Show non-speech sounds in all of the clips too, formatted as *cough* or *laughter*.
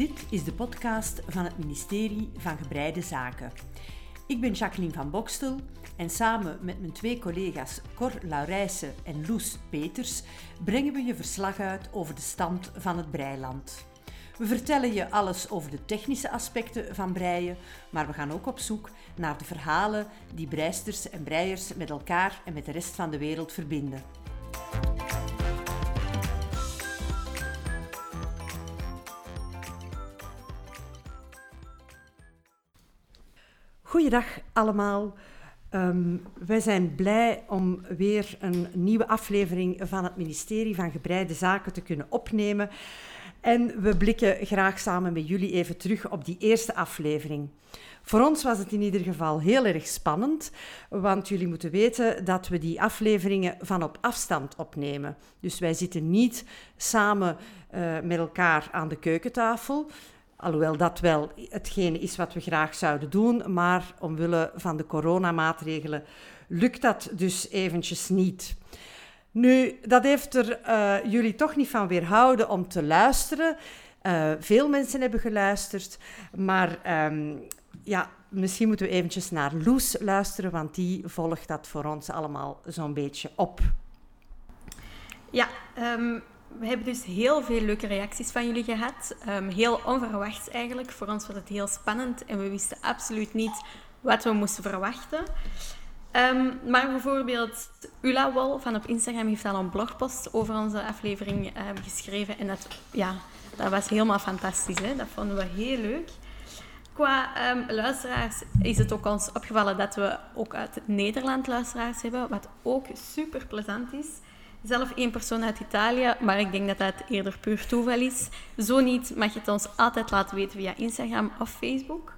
Dit is de podcast van het ministerie van Gebreide Zaken. Ik ben Jacqueline van Bokstel en samen met mijn twee collega's Cor Laurijsen en Loes Peters brengen we je verslag uit over de stand van het breiland. We vertellen je alles over de technische aspecten van breien, maar we gaan ook op zoek naar de verhalen die breisters en breiers met elkaar en met de rest van de wereld verbinden. Goeiedag allemaal. Um, wij zijn blij om weer een nieuwe aflevering van het ministerie van Gebreide Zaken te kunnen opnemen. En we blikken graag samen met jullie even terug op die eerste aflevering. Voor ons was het in ieder geval heel erg spannend, want jullie moeten weten dat we die afleveringen van op afstand opnemen. Dus wij zitten niet samen uh, met elkaar aan de keukentafel. Alhoewel dat wel hetgene is wat we graag zouden doen, maar omwille van de coronamaatregelen lukt dat dus eventjes niet. Nu, dat heeft er uh, jullie toch niet van weerhouden om te luisteren. Uh, veel mensen hebben geluisterd, maar um, ja, misschien moeten we eventjes naar Loes luisteren, want die volgt dat voor ons allemaal zo'n beetje op. Ja, um, we hebben dus heel veel leuke reacties van jullie gehad. Um, heel onverwachts eigenlijk. Voor ons was het heel spannend en we wisten absoluut niet wat we moesten verwachten. Um, maar bijvoorbeeld Ula Wol van op Instagram heeft al een blogpost over onze aflevering uh, geschreven. En dat, ja, dat was helemaal fantastisch. Hè? Dat vonden we heel leuk. Qua luisteraars is het ook ons opgevallen dat we ook uit Nederland luisteraars hebben. Wat ook super plezant is zelf één persoon uit Italië, maar ik denk dat dat eerder puur toeval is. Zo niet mag je het ons altijd laten weten via Instagram of Facebook.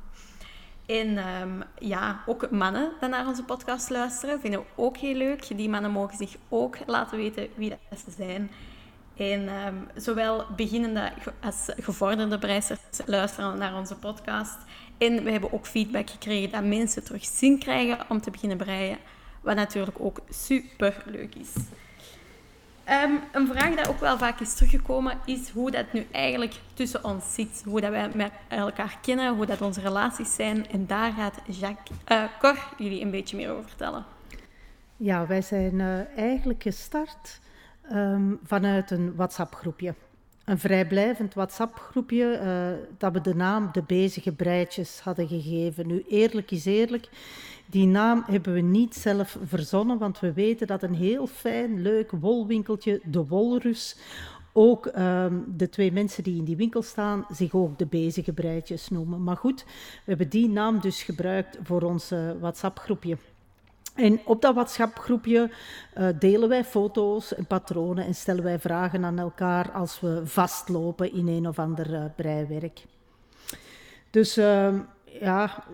En um, ja, ook mannen die naar onze podcast luisteren, vinden we ook heel leuk. Die mannen mogen zich ook laten weten wie dat ze zijn. En um, zowel beginnende als gevorderde breisters luisteren naar onze podcast. En we hebben ook feedback gekregen dat mensen terug zin krijgen om te beginnen breien. Wat natuurlijk ook super leuk is. Um, een vraag die ook wel vaak is teruggekomen, is hoe dat nu eigenlijk tussen ons zit. Hoe dat wij met elkaar kennen, hoe dat onze relaties zijn. En daar gaat Jacques, uh, Cor jullie een beetje meer over vertellen. Ja, wij zijn uh, eigenlijk gestart um, vanuit een WhatsApp-groepje. Een vrijblijvend WhatsApp-groepje uh, dat we de naam De Bezige Breitjes hadden gegeven. Nu, eerlijk is eerlijk, die naam hebben we niet zelf verzonnen, want we weten dat een heel fijn, leuk wolwinkeltje, de Wolrus, ook um, de twee mensen die in die winkel staan zich ook de bezige breitjes noemen. Maar goed, we hebben die naam dus gebruikt voor ons uh, WhatsApp-groepje. En op dat WhatsApp-groepje uh, delen wij foto's en patronen en stellen wij vragen aan elkaar als we vastlopen in een of ander uh, breiwerk. Dus uh, ja,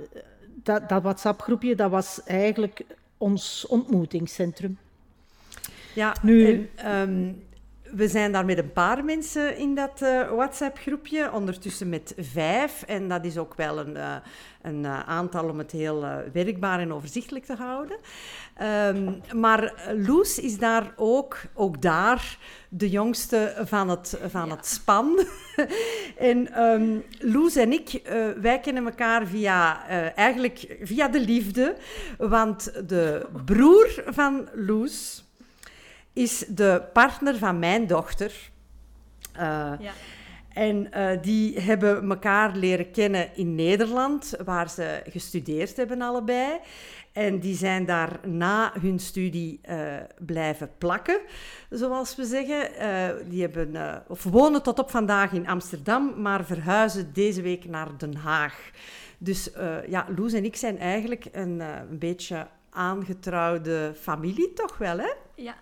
dat, dat WhatsApp-groepje, dat was eigenlijk ons ontmoetingscentrum. Ja, nu... En, um, we zijn daar met een paar mensen in dat uh, WhatsApp-groepje, ondertussen met vijf. En dat is ook wel een, uh, een uh, aantal om het heel werkbaar en overzichtelijk te houden. Um, maar Loes is daar ook, ook daar, de jongste van het, van ja. het span. *laughs* en um, Loes en ik, wij kennen elkaar via, eigenlijk via de liefde. Want de broer van Loes is de partner van mijn dochter. Uh, ja. En uh, die hebben elkaar leren kennen in Nederland, waar ze gestudeerd hebben allebei. En die zijn daar na hun studie uh, blijven plakken, zoals we zeggen. die hebben, of wonen tot op vandaag in Amsterdam, maar verhuizen deze week naar Den Haag. Dus ja, Loes en ik zijn eigenlijk een, een beetje aangetrouwde familie, toch wel, hè? Ja,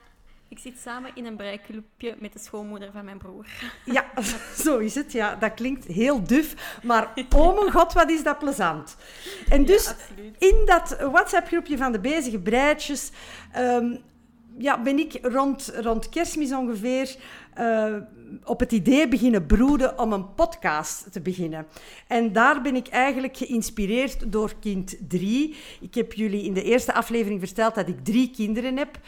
ik zit samen in een breiklubje met de schoonmoeder van mijn broer. Ja, *laughs* zo is het. Ja, dat klinkt heel duf. Maar *laughs* oh mijn god, wat is dat plezant. En dus ja, in dat WhatsApp-groepje van de bezige breidjes... Um, ja, ben ik rond, rond kerstmis ongeveer uh, op het idee beginnen broeden om een podcast te beginnen. En daar ben ik eigenlijk geïnspireerd door kind 3. Ik heb jullie in de eerste aflevering verteld dat ik drie kinderen heb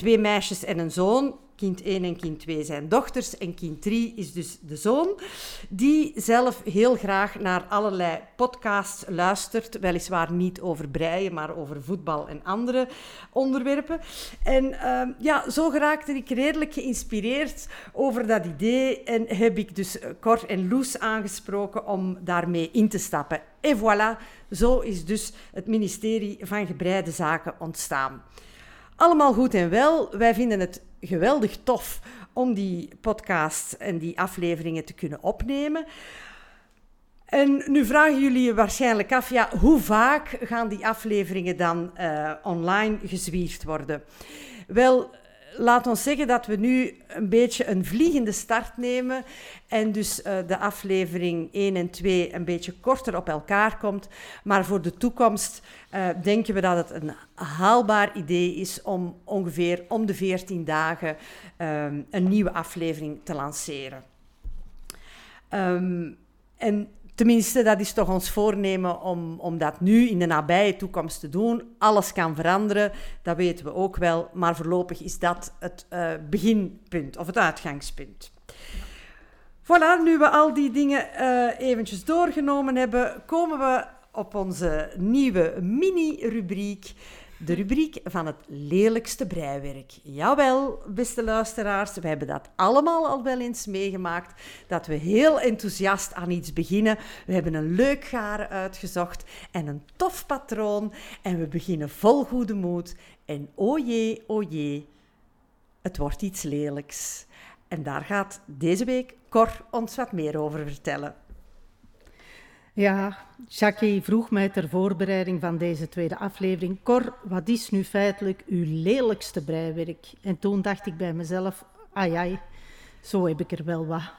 twee meisjes en een zoon. Kind 1 en kind 2 zijn dochters en kind 3 is dus de zoon, die zelf heel graag naar allerlei podcasts luistert, weliswaar niet over breien, maar over voetbal en andere onderwerpen. En uh, ja, zo geraakte ik redelijk geïnspireerd over dat idee en heb ik dus Cor en Loes aangesproken om daarmee in te stappen. En voilà, zo is dus het ministerie van Gebreide Zaken ontstaan. Allemaal goed en wel. Wij vinden het geweldig tof om die podcast en die afleveringen te kunnen opnemen. En nu vragen jullie je waarschijnlijk af, ja, hoe vaak gaan die afleveringen dan uh, online gezwierd worden? Wel, laat ons zeggen dat we nu een beetje een vliegende start nemen en dus uh, de aflevering 1 en 2 een beetje korter op elkaar komt. Maar voor de toekomst uh, denken we dat het een haalbaar idee is om ongeveer om de 14 dagen um, een nieuwe aflevering te lanceren. Um, en Tenminste, dat is toch ons voornemen om, om dat nu in de nabije toekomst te doen. Alles kan veranderen, dat weten we ook wel. Maar voorlopig is dat het uh, beginpunt of het uitgangspunt. Voilà, nu we al die dingen uh, eventjes doorgenomen hebben, komen we op onze nieuwe mini-rubriek de rubriek van het lelijkste breiwerk. Jawel, beste luisteraars, we hebben dat allemaal al wel eens meegemaakt. Dat we heel enthousiast aan iets beginnen. We hebben een leuk garen uitgezocht en een tof patroon. En we beginnen vol goede moed. En o jee, o jee, het wordt iets lelijks. En daar gaat deze week Cor ons wat meer over vertellen. Ja, Jackie vroeg mij ter voorbereiding van deze tweede aflevering: Cor, wat is nu feitelijk uw lelijkste breiwerk? En toen dacht ik bij mezelf: ai, ai, zo heb ik er wel wat.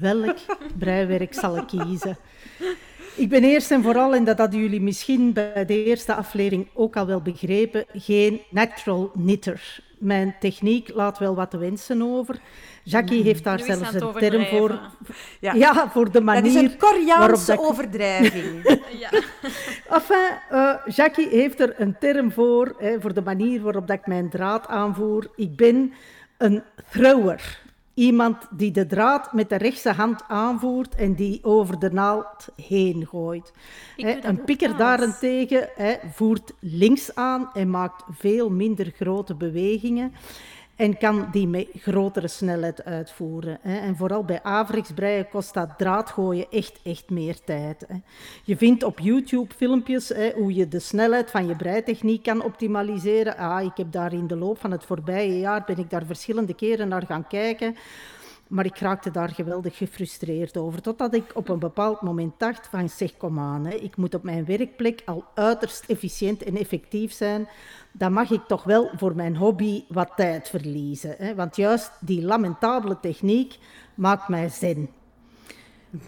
Welk breiwerk zal ik kiezen? Ik ben eerst en vooral, en dat hadden jullie misschien bij de eerste aflevering ook al wel begrepen, geen natural knitter. Mijn techniek laat wel wat te wensen over. Jackie mm. heeft daar zelfs een term voor. Ja. ja. voor de manier. Dat is een Koreaanse overdrijving. *laughs* ja. Enfin, uh, Jackie heeft er een term voor, hè, voor de manier waarop dat ik mijn draad aanvoer. Ik ben een thrower. Iemand die de draad met de rechtse hand aanvoert en die over de naald heen gooit. een pikker daarentegen voert links aan en maakt veel minder grote bewegingen en kan die met grotere snelheid uitvoeren. Hè. En vooral bij averiksbreien kost dat draadgooien echt, echt meer tijd. Hè. Je vindt op YouTube filmpjes hè, hoe je de snelheid van je breitechniek kan optimaliseren. Ah, ik heb daar in de loop van het voorbije jaar ben ik daar verschillende keren naar gaan kijken. Maar ik raakte daar geweldig gefrustreerd over. Totdat ik op een bepaald moment dacht van zeg kom aan, hè, ik moet op mijn werkplek al uiterst efficiënt en effectief zijn. Dan mag ik toch wel voor mijn hobby wat tijd verliezen. Hè, want juist die lamentabele techniek maakt mij zen.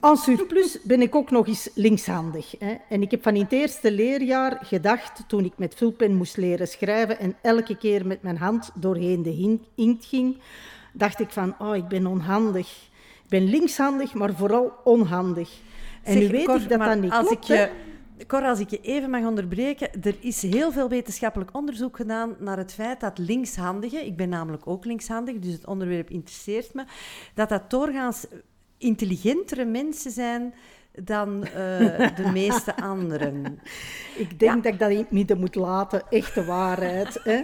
En surplus ben ik ook nog eens linkshandig. Hè. En ik heb van in het eerste leerjaar gedacht, toen ik met vulpen moest leren schrijven en elke keer met mijn hand doorheen de inkt ging, dacht ik van, oh, ik ben onhandig. Ik ben linkshandig, maar vooral onhandig. En zeg, nu weet ik dat dat niet als klopt. Ik je, Cor, als ik je even mag onderbreken, er is heel veel wetenschappelijk onderzoek gedaan naar het feit dat linkshandigen, ik ben namelijk ook linkshandig, dus het onderwerp interesseert me, dat dat doorgaans intelligentere mensen zijn dan uh, de *laughs* meeste anderen. Ik denk dat ik dat in het midden moet laten, echte waarheid. Hè.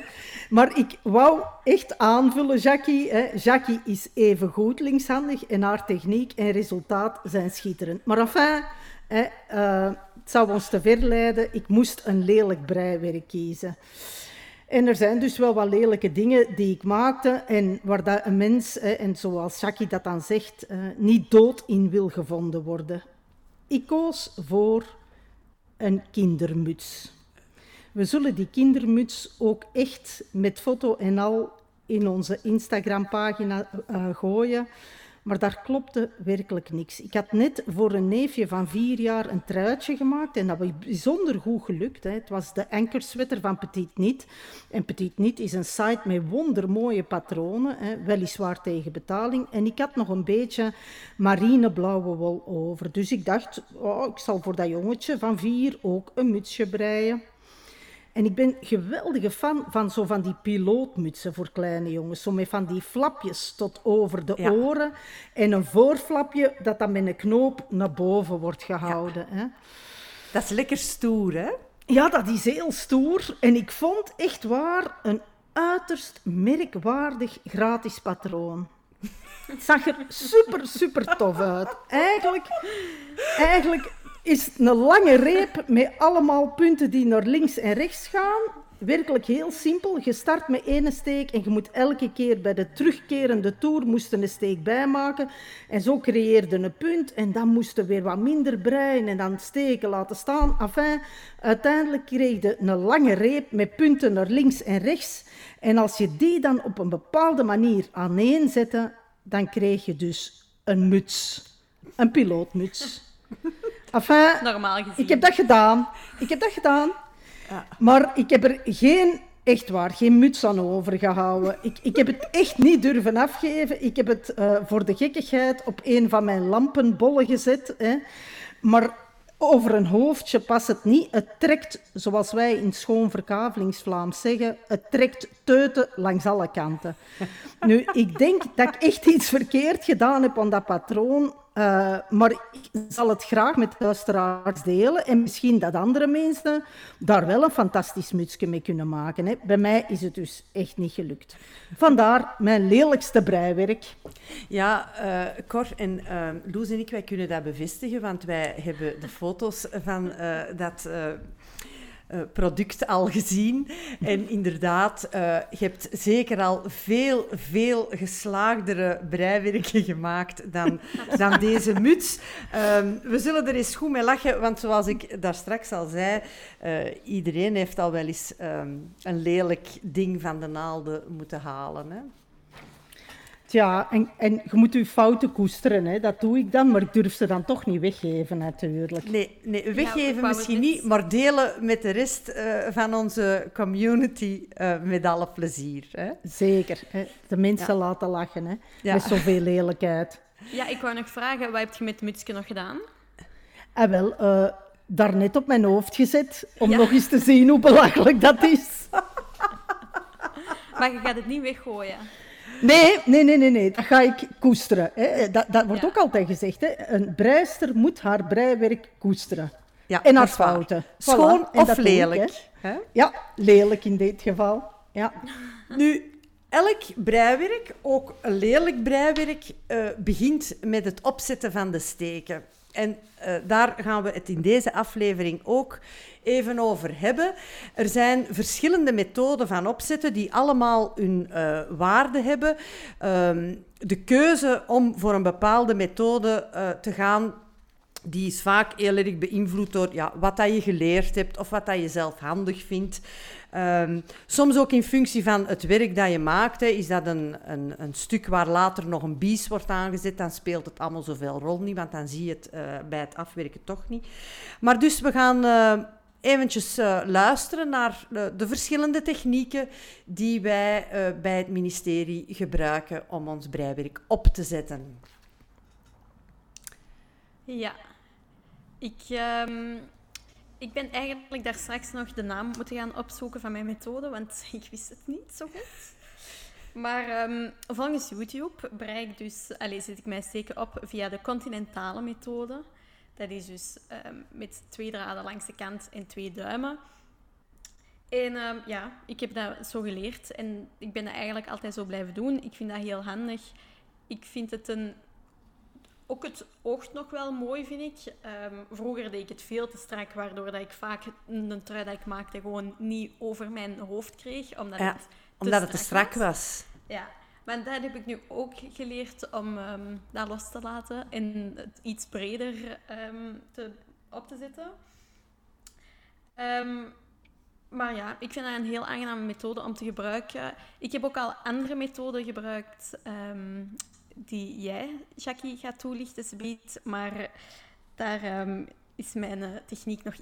Maar ik wou echt aanvullen, Jackie. Hè. Jackie is even goed linkshandig en haar techniek en resultaat zijn schitterend. Maar enfin, hè, uh, het zou ons te ver leiden. Ik moest een lelijk breiwerk kiezen. En er zijn dus wel wat lelijke dingen die ik maakte en waar dat een mens, en zoals Jackie dat dan zegt, uh, niet dood in wil gevonden worden. Ik koos voor een kindermuts. We zullen die kindermuts ook echt met foto en al in onze Instagram-pagina uh, gooien. Maar daar klopte werkelijk niks. Ik had net voor een neefje van vier jaar een truitje gemaakt en dat was bijzonder goed gelukt. Hè. Het was de ankerswetter van Petit Niet. En Petit Niet is een site met wondermooie patronen, hè, weliswaar tegen betaling. En ik had nog een beetje marineblauwe wol over. Dus ik dacht, oh, ik zal voor dat jongetje van vier ook een mutsje breien. En ik ben geweldige fan van zo van die pilootmutsen voor kleine jongens. Zo met van die flapjes tot over de oren. En een voorflapje dat dan met een knoop naar boven wordt gehouden. Hè? Dat is lekker stoer, hè? Ja, dat is heel stoer. En ik vond echt waar een uiterst merkwaardig gratis patroon. Het zag er super, super tof uit. Eigenlijk, eigenlijk is een lange reep met allemaal punten die naar links en rechts gaan. Werkelijk heel simpel. Je start met één steek en je moet elke keer bij de terugkerende toer een steek bijmaken. En zo creëerde een punt en dan moesten weer wat minder breien en dan steken laten staan. Enfin, uiteindelijk kreeg je een lange reep met punten naar links en rechts. En als je die dan op een bepaalde manier aaneenzette, dan kreeg je dus een muts. Een pilootmuts. Enfin, Normaal gezien. ik heb dat gedaan. Ik heb dat gedaan. Ja. Maar ik heb er geen, echt waar, geen muts aan overgehouden. Ik, ik heb het echt niet durven afgeven. Ik heb het uh, voor de gekkigheid op een van mijn lampenbollen gezet. Hè. Maar over een hoofdje past het niet. Het trekt, zoals wij in schoon verkavelingsvlaams zeggen, het trekt teuten langs alle kanten. Nu, ik denk dat ik echt iets verkeerd gedaan heb aan dat patroon. Uh, maar ik zal het graag met de luisteraars delen en misschien dat andere mensen daar wel een fantastisch mutsje mee kunnen maken. Hè. Bij mij is het dus echt niet gelukt. Vandaar mijn lelijkste breiwerk. Ja, uh, Cor en uh, Loes en ik, wij kunnen dat bevestigen, want wij hebben de foto's van dat product al gezien. En inderdaad, uh, je hebt zeker al veel, veel geslaagdere breiwerken gemaakt dan, *laughs* dan deze muts. Um, we zullen er eens goed mee lachen, want zoals ik daar straks al zei, uh, iedereen heeft al wel eens um, een lelijk ding van de naalden moeten halen. Hè? Ja, en, en je moet je fouten koesteren, hè. dat doe ik dan, maar ik durf ze dan toch niet weggeven, natuurlijk. Nee, nee weggeven ja, misschien niet, maar delen met de rest uh, van onze community uh, met alle plezier. Hè. Zeker, hè. de mensen ja. laten lachen, hè. Ja. met zoveel lelijkheid. Ja, ik wou nog vragen, wat heb je met het mutsje nog gedaan? Ah, wel, uh, daarnet op mijn hoofd gezet, om nog eens te zien hoe belachelijk dat is. *laughs* maar je gaat het niet weggooien? Nee, nee, nee, nee, nee. dat ga ik koesteren. Hè. Dat, dat wordt ja. ook altijd gezegd. Hè. Een breister moet haar breiwerk koesteren. Ja, en haar fouten. Schoon of lelijk. Ik, hè? Ja, lelijk in dit geval. Ja. *laughs* Nu, elk breiwerk, ook een lelijk breiwerk, uh, begint met het opzetten van de steken. En uh, daar gaan we het in deze aflevering ook even over hebben. Er zijn verschillende methoden van opzetten die allemaal hun uh, waarde hebben. Um, de keuze om voor een bepaalde methode uh, te gaan die is vaak heel erg beïnvloed door ja, wat dat je geleerd hebt of wat dat je zelf handig vindt. Um, soms ook in functie van het werk dat je maakt. Hè, is dat een, een, een, stuk waar later nog een bies wordt aangezet, dan speelt het allemaal zoveel rol niet, want dan zie je het uh, bij het afwerken toch niet. Maar dus we gaan uh, eventjes uh, luisteren naar de, de, verschillende technieken die wij bij het ministerie gebruiken om ons breiwerk op te zetten. Ja, ik, um, ik ben eigenlijk daar straks nog de naam moeten gaan opzoeken van mijn methode, want *laughs* ik wist het niet zo goed. Maar um, volgens YouTube bereik ik dus, allez, zet ik mijn steken op via de continentale methode. Dat is dus um, met twee draden langs de kant en twee duimen. En um, ja, ik heb dat zo geleerd en ik ben dat eigenlijk altijd zo blijven doen. Ik vind dat heel handig. Ik vind het een ook het oogt nog wel mooi, vind ik. Um, vroeger deed ik het veel te strak, waardoor dat ik vaak een trui dat ik maakte gewoon niet over mijn hoofd kreeg. Omdat ja, het te omdat strak het te strak was. was. Ja, maar dat heb ik nu ook geleerd om um, dat los te laten en het iets breder um, te, op te zetten. maar ja, ik vind dat een heel aangename methode om te gebruiken. Ik heb ook al andere methoden gebruikt die jij, Jackie, gaat toelichten, biedt, maar daar um, is mijn uh, techniek nog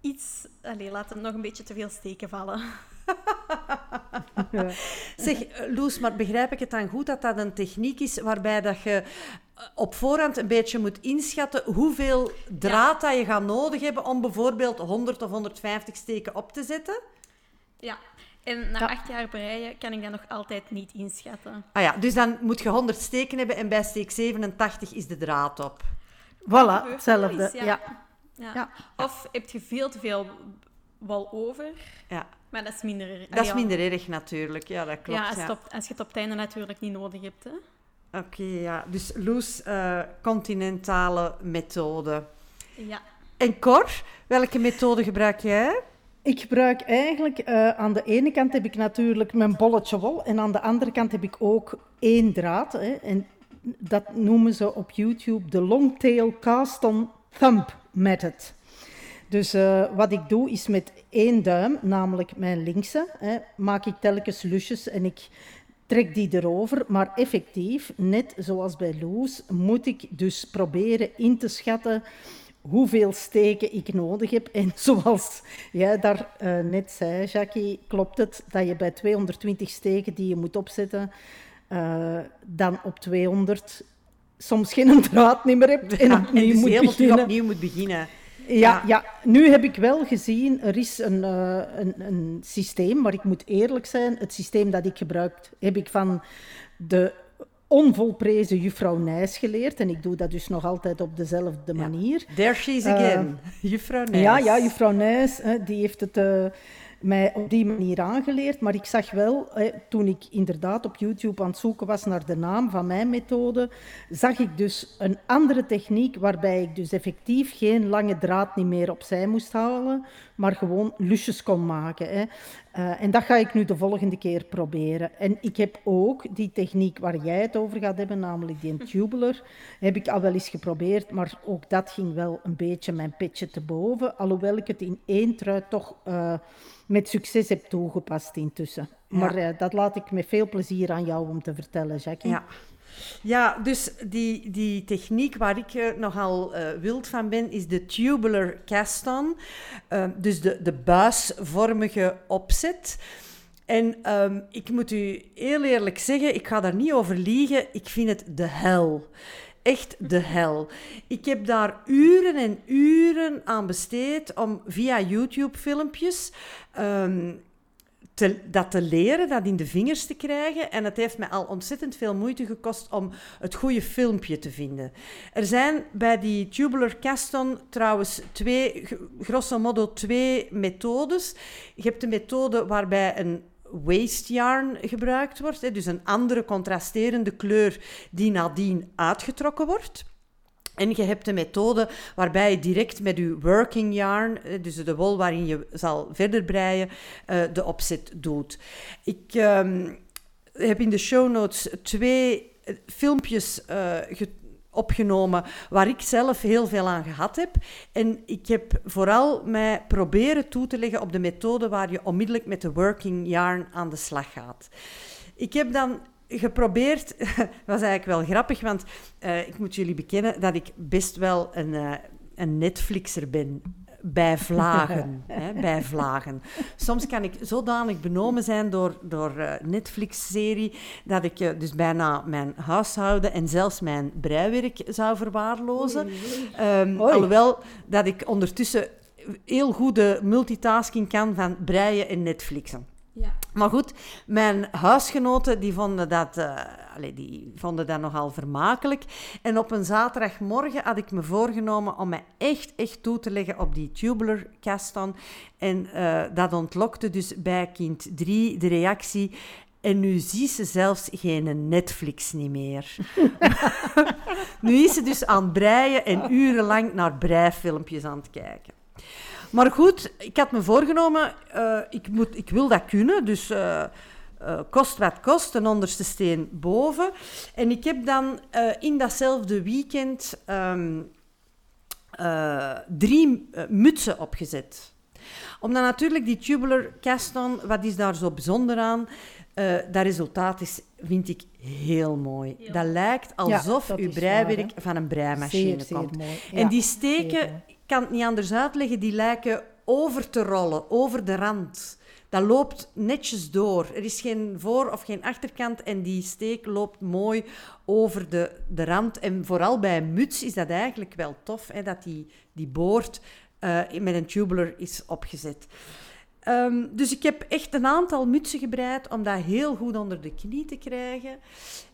iets... Allee, laat hem nog een beetje te veel steken vallen. ja. *laughs* Zeg, Loes, maar begrijp ik het dan goed dat dat een techniek is waarbij dat je op voorhand een beetje moet inschatten hoeveel draad ja. dat je gaat nodig hebben om bijvoorbeeld 100 of 150 steken op te zetten? Ja, en na acht jaar breien kan ik dat nog altijd niet inschatten. Ah ja, dus dan moet je 100 steken hebben en bij steek 87 is de draad op. Voilà, hetzelfde. ja. Ja. Ja. Of heb je veel te veel wal over, Ja, maar dat is minder erg. dat is minder erg natuurlijk. Ja, dat klopt. Ja, als, ja. Het op, als je het op het einde natuurlijk niet nodig hebt. Hè. Oké, ja. Dus Loes, eh, continentale methode. Ja. En Cor, welke methode gebruik jij? Ik gebruik eigenlijk, eh, aan de ene kant heb ik natuurlijk mijn bolletje wol en aan de andere kant heb ik ook één draad. Hè, en dat noemen ze op YouTube de Longtail Cast-on Thumb Method. Dus eh, wat ik doe is met één duim, namelijk mijn linkse, hè, maak ik telkens lusjes en ik trek die erover. Maar effectief, net zoals bij Loes, moet ik dus proberen in te schatten hoeveel steken ik nodig heb. En *laughs* zoals jij daar eh, net zei, Jackie, klopt het dat je bij 220 steken die je moet opzetten, eh, dan op 200 soms geen *laughs* draad niet meer hebt en Ja, opnieuw dus moet beginnen. opnieuw moet beginnen. Ja, Ja. ja, nu heb ik wel gezien, er is een, eh, een, een systeem, maar ik moet eerlijk zijn, het systeem dat ik gebruik, heb ik van de onvolprezen juffrouw Nijs geleerd. En ik doe dat dus nog altijd op dezelfde manier. There she is again. *laughs* Juffrouw Nijs. Eh, Ja, ja, juffrouw Nijs, hè, die heeft het eh, mij op die manier aangeleerd. Maar ik zag wel, hè, toen ik inderdaad op YouTube aan het zoeken was naar de naam van mijn methode, zag ik dus een andere techniek waarbij ik dus effectief geen lange draad niet meer opzij moest halen, maar gewoon lusjes kon maken. Hè. Eh, en dat ga ik nu de volgende keer proberen. En ik heb ook die techniek waar jij het over gaat hebben, namelijk die tubular, heb ik al wel eens geprobeerd, maar ook dat ging wel een beetje mijn petje te boven, alhoewel ik het in één trui toch eh, met succes heb toegepast intussen. Maar eh, dat laat ik met veel plezier aan jou om te vertellen, Jackie. Ja. Ja, dus die, die techniek waar ik eh, nogal eh, wild van ben, is de tubular cast-on. Eh, dus de, de buisvormige opzet. En ehm, ik moet u heel eerlijk zeggen, ik ga daar niet over liegen, ik vind het de hel. Echt de hel. Ik heb daar uren en uren aan besteed om via YouTube-filmpjes ehm, dat te leren, dat in de vingers te krijgen. En het heeft mij al ontzettend veel moeite gekost om het goede filmpje te vinden. Er zijn bij die tubular caston trouwens twee, grosso modo twee methodes. Je hebt de methode waarbij een waste yarn gebruikt wordt, dus een andere contrasterende kleur die nadien uitgetrokken wordt. En je hebt de methode waarbij je direct met je working yarn, eh, dus de wol waarin je zal verder breien, eh, de opzet doet. Ik ehm, heb in de show notes twee eh, filmpjes ge- opgenomen waar ik zelf heel veel aan gehad heb. En ik heb vooral mij proberen toe te leggen op de methode waar je onmiddellijk met de working yarn aan de slag gaat. Ik heb dan geprobeerd, *laughs* was eigenlijk wel grappig, want eh, ik moet jullie bekennen dat ik best wel een, eh, een Netflixer ben. Bij vlagen. *laughs* hè, bij vlagen. Soms kan ik zodanig benomen zijn door, door eh, Netflix-serie dat ik dus bijna mijn huishouden en zelfs mijn breiwerk zou verwaarlozen. Oei. alhoewel dat ik ondertussen heel goede multitasking kan van breien en Netflixen. Ja. Maar goed, mijn huisgenoten die vonden, dat, eh, die vonden dat nogal vermakelijk. En op een zaterdagmorgen had ik me voorgenomen om me echt, echt toe te leggen op die tubular caston. En eh, dat ontlokte dus bij kind 3 de reactie... En nu ziet ze zelfs geen Netflix niet meer. *laughs* *laughs* nu is ze dus aan het breien en urenlang naar breifilmpjes aan het kijken. Maar goed, ik had me voorgenomen, eh, ik, moet, ik wil dat kunnen, dus eh, eh, kost wat kost, een onderste steen boven. En ik heb dan eh, in datzelfde weekend ehm, eh, drie mutsen opgezet. Omdat natuurlijk die tubular caston, wat is daar zo bijzonder aan? Eh, dat resultaat is, vind ik, heel mooi. Dat lijkt alsof dat uw is waar, breiwerk van een breimachine Zeer, zeer komt. mooi. En Ja, die zeer steken, kan het niet anders uitleggen, die lijken over te rollen, over de rand. Dat loopt netjes door. Er is geen voor- of geen achterkant en die steek loopt mooi over de, de rand. En vooral bij een muts is dat eigenlijk wel tof, hè, dat die, die boord eh, met een tubular is opgezet. Ehm, dus ik heb echt een aantal mutsen gebreid om dat heel goed onder de knie te krijgen.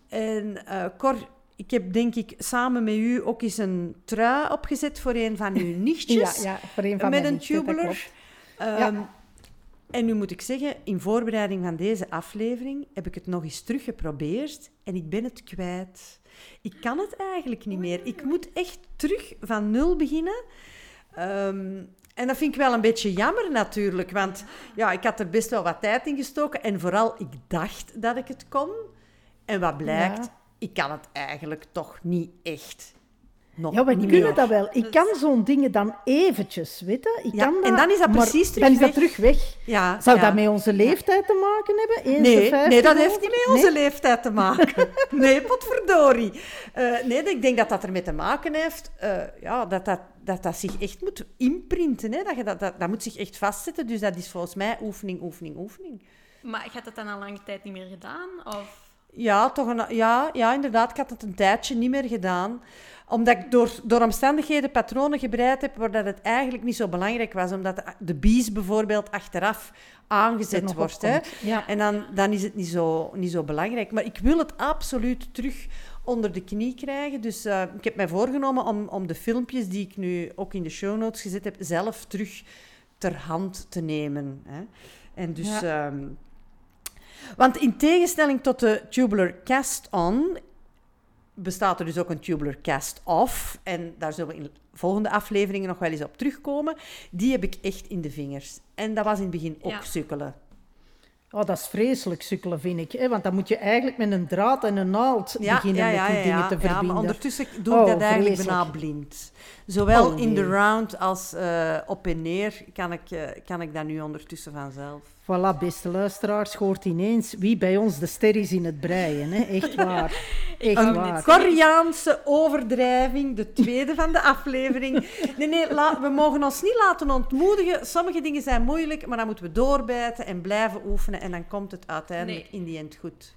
En uh, ik heb denk ik samen met u ook eens een trui opgezet voor een van uw *laughs* nichtjes. ja, ja, voor een van met een tubular. Um, En nu moet ik zeggen, in voorbereiding van deze aflevering heb ik het nog eens teruggeprobeerd en ik ben het kwijt. Ik kan het eigenlijk niet meer. Ik moet echt terug van nul beginnen. Um, en dat vind ik wel een beetje jammer natuurlijk, want ja, ik had er best wel wat tijd in gestoken en vooral ik dacht dat ik het kon. En wat blijkt, ik kan het eigenlijk toch niet echt. Nog ja, we niet kunnen dat wel. Ik kan zo'n dingen dan eventjes, weet je? Ik ja, kan dat, en dan is dat precies terug dan is dat terug weg. Ja, Zou ja. dat met onze leeftijd te maken hebben? Eens Nee, 50 nee, dat heeft niet met onze leeftijd te maken. *laughs* nee, potverdorie. Eh nee, ik denk dat dat ermee te maken heeft eh, ja, dat, dat, dat dat zich echt moet inprinten. Hè? Dat, je dat, dat, dat moet zich echt vastzetten. Dus dat is volgens mij oefening, oefening, oefening. Maar je hebt het dan al lange tijd niet meer gedaan? Of... Ja, toch een, ja, ja, inderdaad. Ik had het een tijdje niet meer gedaan. Omdat ik door, door omstandigheden patronen gebreid heb waar dat het eigenlijk niet zo belangrijk was. Omdat de, de bies bijvoorbeeld achteraf Er aangezet wordt. Hè. Ja. En dan, dan is het niet zo, niet zo belangrijk. Maar ik wil het absoluut terug onder de knie krijgen. Dus eh, ik heb mij voorgenomen om, om de filmpjes die ik nu ook in de show notes gezet heb, zelf terug ter hand te nemen. Hè. En dus... Ja. ehm, want in tegenstelling tot de tubular cast-on bestaat er dus ook een tubular cast-off. En daar zullen we in volgende afleveringen nog wel eens op terugkomen. Die heb ik echt in de vingers. En dat was in het begin ook Ja. sukkelen. Oh, dat is vreselijk sukkelen, vind ik. Hè? Want dan moet je eigenlijk met een draad en een naald beginnen met die dingen te ja, verbinden. maar ondertussen doe ik Oh, dat eigenlijk vreselijk. bijna blind. Zowel Oh, in de round als eh, op en neer kan ik, eh, kan ik dat nu ondertussen vanzelf. Voilà, beste luisteraars, hoort ineens wie bij ons de ster is in het breien. Hè? Echt *laughs* waar. Echt Een waar. Koreaanse overdrijving, de tweede van de aflevering. Nee, nee, la- we mogen ons niet laten ontmoedigen. Sommige dingen zijn moeilijk, maar dan moeten we doorbijten en blijven oefenen. En dan komt het uiteindelijk Nee. in die end goed.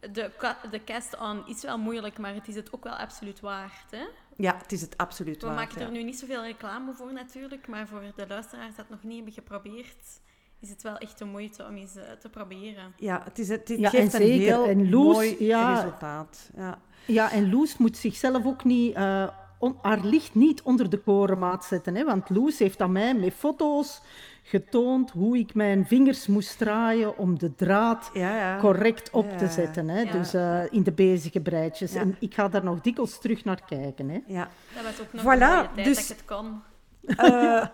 De, de cast-on is wel moeilijk, maar het is het ook wel absoluut waard. Hè? Ja, het is het absoluut We waard. maken ja. er nu niet zoveel reclame voor natuurlijk, maar voor de luisteraars die dat nog niet hebben geprobeerd, is het wel echt de moeite om eens eh, te proberen. Ja, het, is, het, het Ja, geeft en een zeker. heel En Loes, mooi ja. resultaat. Ja. Ja, en Loes moet zichzelf ook niet, eh, on- haar licht niet onder de korenmaat zetten. Hè? Want Loes heeft aan mij met foto's getoond hoe ik mijn vingers moest draaien om de draad Ja, ja. correct op Ja, te zetten. Hè? Ja. Dus eh, in de bezige breidjes. Ja. En ik ga daar nog dikwijls terug naar kijken. Hè? ja. Dat was ook nog Voilà, een dus- dat ik het kon. Eh,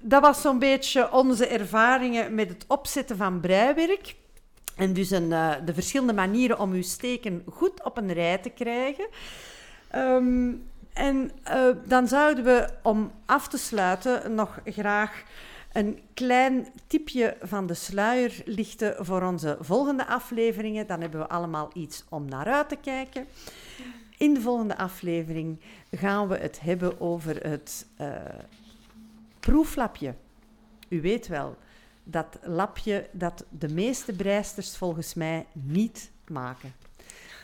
dat was zo'n beetje onze ervaringen met het opzetten van breiwerk. En dus een, eh, de verschillende manieren om uw steken goed op een rij te krijgen. Ehm, en eh, dan zouden we, om af te sluiten, nog graag een klein tipje van de sluier lichten voor onze volgende afleveringen. Dan hebben we allemaal iets om naar uit te kijken. In de volgende aflevering gaan we het hebben over het eh, proeflapje. U weet wel, dat lapje dat de meeste breisters volgens mij niet maken.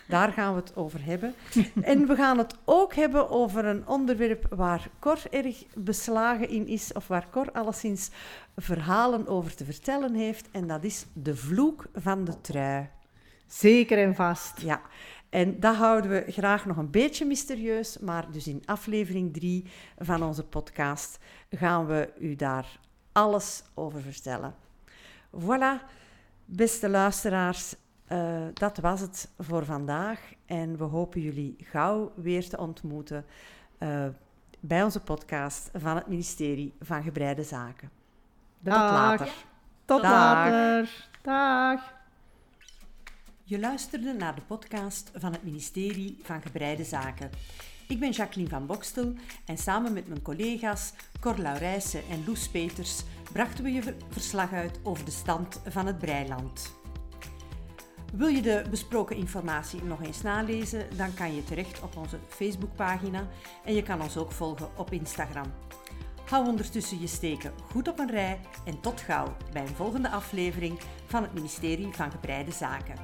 Daar gaan we het over hebben. En we gaan het ook hebben over een onderwerp waar Cor erg beslagen in is, of waar Cor alleszins verhalen over te vertellen heeft. En dat is de vloek van de trui. Zeker en vast. Ja, en dat houden we graag nog een beetje mysterieus, maar dus in aflevering 3 van onze podcast gaan we u daar alles over vertellen. Voilà, beste luisteraars, eh, dat was het voor vandaag en we hopen jullie gauw weer te ontmoeten eh, bij onze podcast van het ministerie van Gebreide Zaken. Tot Dag. later. Tot Dag. later. Dag. Je luisterde naar de podcast van het ministerie van Gebreide Zaken. Ik ben Jacqueline van Bokstel en samen met mijn collega's Cor Laurijsen en Loes Peters brachten we je ver- verslag uit over de stand van het breiland. Wil je de besproken informatie nog eens nalezen, dan kan je terecht op onze Facebookpagina en je kan ons ook volgen op Instagram. Hou ondertussen je steken goed op een rij en tot gauw bij een volgende aflevering van het ministerie van Gebreide Zaken.